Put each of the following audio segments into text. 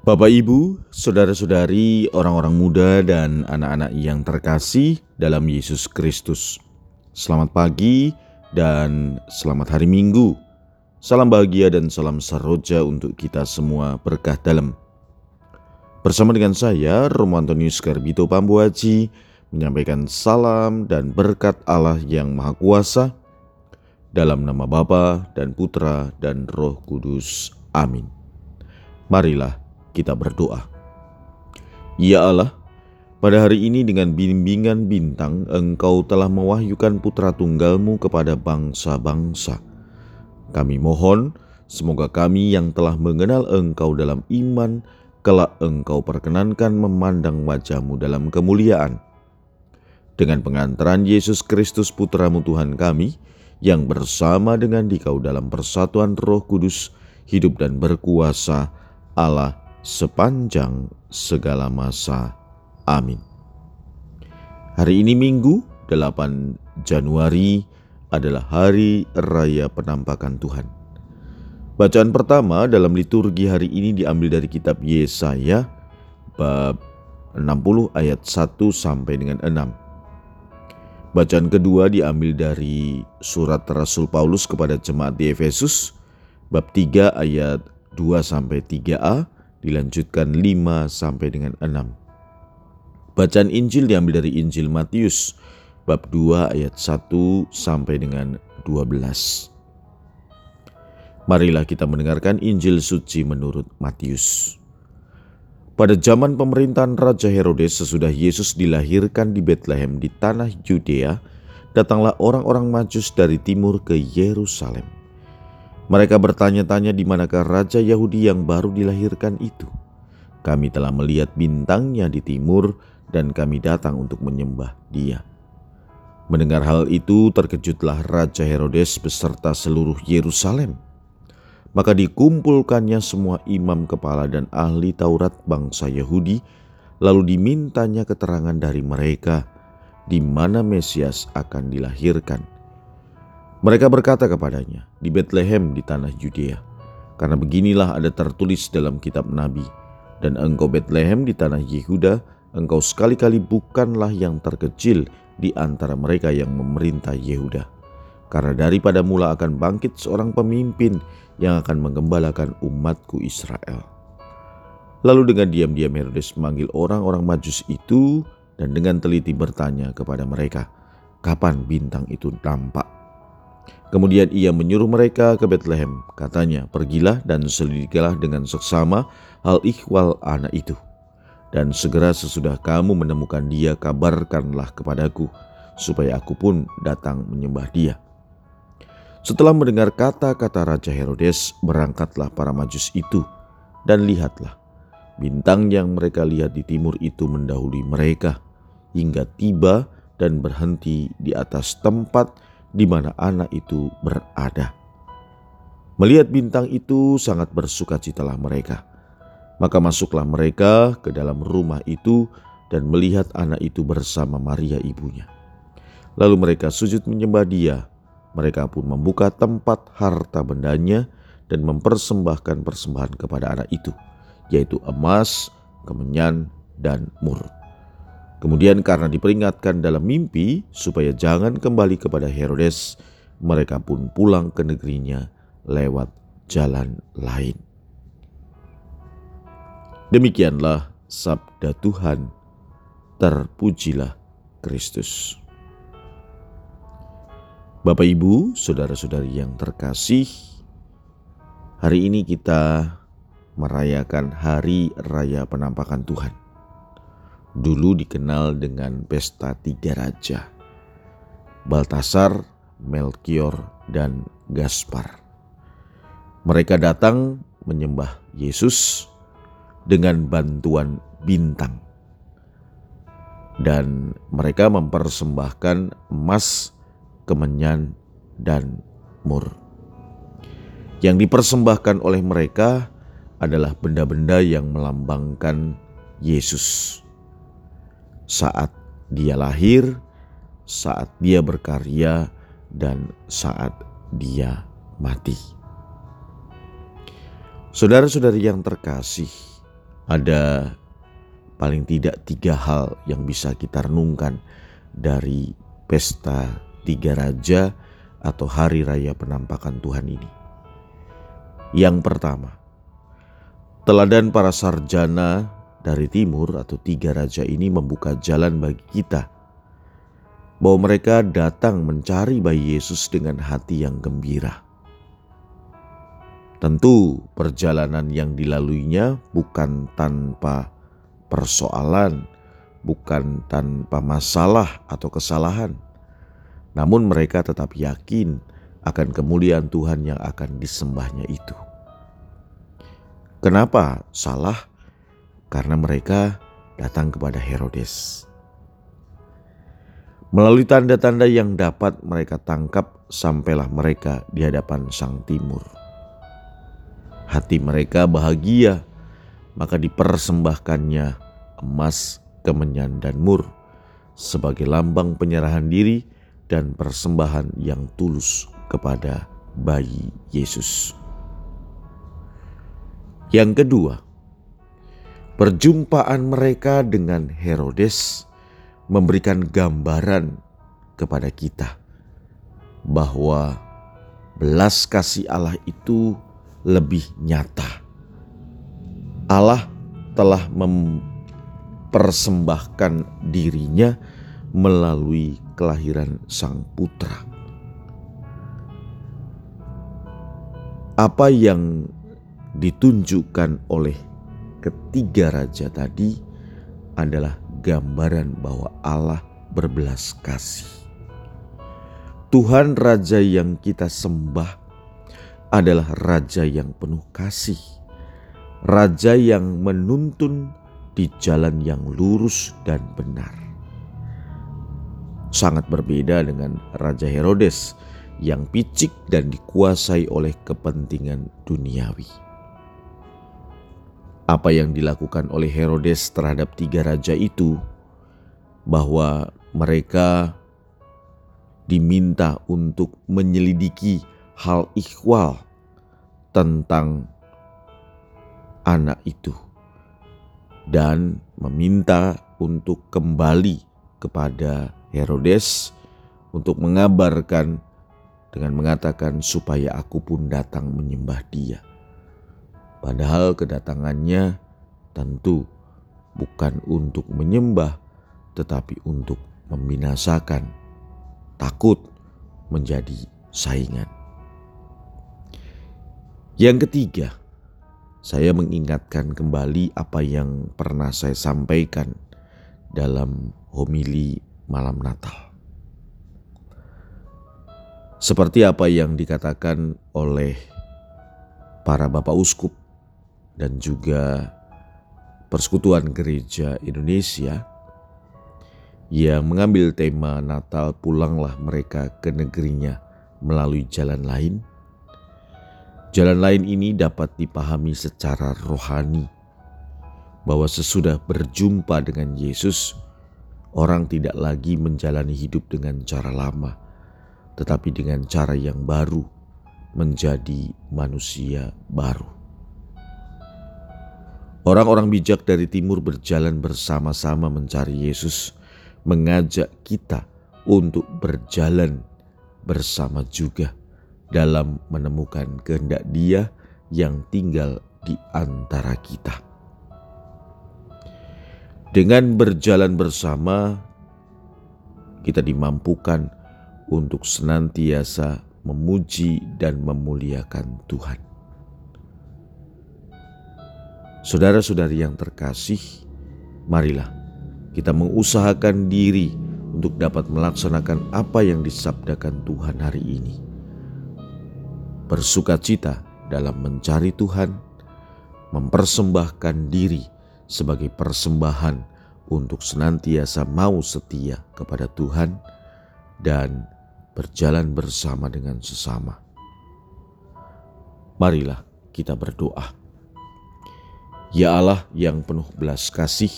Bapak, Ibu, saudara-saudari, orang-orang muda, dan anak-anak yang terkasih dalam Yesus Kristus, selamat pagi dan selamat hari Minggu. Salam bahagia dan salam saroja untuk kita semua berkah dalam. Bersama dengan saya, Romo Antonius Garbito Pambuaji, menyampaikan salam dan berkat Allah yang Maha Kuasa dalam nama Bapa dan Putra dan Roh Kudus. Amin. Marilah kita berdoa. Ya Allah, pada hari ini dengan bimbingan bintang Engkau telah mewahyukan putra tunggalmu kepada bangsa-bangsa. Kami mohon semoga kami yang telah mengenal Engkau dalam iman kelak Engkau perkenankan memandang wajahmu dalam kemuliaan. Dengan pengantaran Yesus Kristus Putramu Tuhan kami, yang bersama dengan dikau dalam persatuan roh kudus, hidup dan berkuasa Allah sepanjang segala masa. Amin. Hari ini Minggu 8 Januari adalah hari raya penampakan Tuhan. Bacaan pertama dalam liturgi hari ini diambil dari kitab Yesaya bab 60 ayat 1 sampai dengan 6. Bacaan kedua diambil dari surat Rasul Paulus kepada jemaat di Efesus bab 3 ayat 2 sampai 3a dilanjutkan 5 sampai dengan 6. Bacaan Injil diambil dari Injil Matius bab 2 ayat 1 sampai dengan 12. Marilah kita mendengarkan Injil suci menurut Matius. Pada zaman pemerintahan Raja Herodes sesudah Yesus dilahirkan di Bethlehem di tanah Yudea, datanglah orang-orang Majus dari timur ke Yerusalem mereka bertanya-tanya di manakah Raja Yahudi yang baru dilahirkan itu. Kami telah melihat bintangnya di timur dan kami datang untuk menyembah dia. Mendengar hal itu terkejutlah Raja Herodes beserta seluruh Yerusalem. Maka dikumpulkannya semua imam kepala dan ahli Taurat bangsa Yahudi, lalu dimintanya keterangan dari mereka di mana Mesias akan dilahirkan. Mereka berkata kepadanya, di Bethlehem di tanah Judea, karena beginilah ada tertulis dalam kitab Nabi, dan engkau Bethlehem di tanah Yehuda, engkau sekali-kali bukanlah yang terkecil di antara mereka yang memerintah Yehuda. Karena daripada mula akan bangkit seorang pemimpin yang akan menggembalakan umatku Israel. Lalu dengan diam-diam Herodes memanggil orang-orang majus itu dan dengan teliti bertanya kepada mereka, kapan bintang itu nampak? Kemudian ia menyuruh mereka ke Bethlehem. Katanya, pergilah dan selidikilah dengan seksama hal ikhwal anak itu. Dan segera sesudah kamu menemukan dia, kabarkanlah kepadaku, supaya aku pun datang menyembah dia. Setelah mendengar kata-kata Raja Herodes, berangkatlah para majus itu, dan lihatlah, bintang yang mereka lihat di timur itu mendahului mereka, hingga tiba dan berhenti di atas tempat di mana anak itu berada. Melihat bintang itu sangat bersukacitalah mereka. Maka masuklah mereka ke dalam rumah itu dan melihat anak itu bersama Maria ibunya. Lalu mereka sujud menyembah dia. Mereka pun membuka tempat harta bendanya dan mempersembahkan persembahan kepada anak itu, yaitu emas, kemenyan, dan mur. Kemudian karena diperingatkan dalam mimpi supaya jangan kembali kepada Herodes, mereka pun pulang ke negerinya lewat jalan lain. Demikianlah sabda Tuhan. Terpujilah Kristus. Bapak, ibu, saudara-saudari yang terkasih, hari ini kita merayakan Hari Raya Penampakan Tuhan dulu dikenal dengan pesta tiga raja. Baltasar, Melkior, dan Gaspar. Mereka datang menyembah Yesus dengan bantuan bintang. Dan mereka mempersembahkan emas, kemenyan, dan mur. Yang dipersembahkan oleh mereka adalah benda-benda yang melambangkan Yesus saat dia lahir, saat dia berkarya, dan saat dia mati. Saudara-saudari yang terkasih, ada paling tidak tiga hal yang bisa kita renungkan dari pesta tiga raja atau hari raya penampakan Tuhan ini. Yang pertama, teladan para sarjana dari timur atau tiga raja ini membuka jalan bagi kita bahwa mereka datang mencari bayi Yesus dengan hati yang gembira. Tentu perjalanan yang dilaluinya bukan tanpa persoalan, bukan tanpa masalah atau kesalahan. Namun mereka tetap yakin akan kemuliaan Tuhan yang akan disembahnya itu. Kenapa salah? Karena mereka datang kepada Herodes. Melalui tanda-tanda yang dapat mereka tangkap, sampailah mereka di hadapan Sang Timur hati mereka bahagia, maka dipersembahkannya emas, kemenyan, dan mur sebagai lambang penyerahan diri dan persembahan yang tulus kepada bayi Yesus. Yang kedua, perjumpaan mereka dengan Herodes memberikan gambaran kepada kita bahwa belas kasih Allah itu lebih nyata. Allah telah mempersembahkan dirinya melalui kelahiran Sang Putra. Apa yang ditunjukkan oleh ketiga raja tadi adalah gambaran bahwa Allah berbelas kasih. Tuhan Raja yang kita sembah adalah raja yang penuh kasih, raja yang menuntun di jalan yang lurus dan benar. Sangat berbeda dengan Raja Herodes yang picik dan dikuasai oleh kepentingan duniawi. Apa yang dilakukan oleh Herodes terhadap tiga raja itu, bahwa mereka diminta untuk menyelidiki hal ikhwal tentang anak itu dan meminta untuk kembali kepada Herodes untuk mengabarkan dengan mengatakan supaya aku pun datang menyembah dia. Padahal kedatangannya tentu bukan untuk menyembah tetapi untuk membinasakan, takut menjadi saingan. Yang ketiga, saya mengingatkan kembali apa yang pernah saya sampaikan dalam homili malam Natal. Seperti apa yang dikatakan oleh para bapak uskup dan juga Persekutuan Gereja Indonesia yang mengambil tema Natal pulanglah mereka ke negerinya melalui jalan lain Jalan lain ini dapat dipahami secara rohani bahwa sesudah berjumpa dengan Yesus, orang tidak lagi menjalani hidup dengan cara lama, tetapi dengan cara yang baru, menjadi manusia baru. Orang-orang bijak dari timur berjalan bersama-sama mencari Yesus, mengajak kita untuk berjalan bersama juga dalam menemukan kehendak Dia yang tinggal di antara kita. Dengan berjalan bersama, kita dimampukan untuk senantiasa memuji dan memuliakan Tuhan. Saudara-saudari yang terkasih, marilah kita mengusahakan diri untuk dapat melaksanakan apa yang disabdakan Tuhan hari ini bersuka cita dalam mencari Tuhan, mempersembahkan diri sebagai persembahan untuk senantiasa mau setia kepada Tuhan dan berjalan bersama dengan sesama. Marilah kita berdoa. Ya Allah yang penuh belas kasih,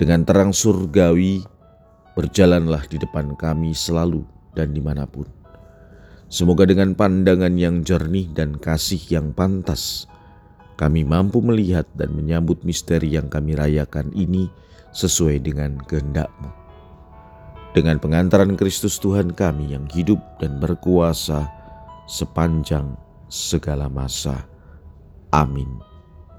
dengan terang surgawi berjalanlah di depan kami selalu dan di mana pun Semoga dengan pandangan yang jernih dan kasih yang pantas, kami mampu melihat dan menyambut misteri yang kami rayakan ini sesuai dengan kehendak-Mu. Dengan pengantaran Kristus Tuhan kami yang hidup dan berkuasa sepanjang segala masa. Amin.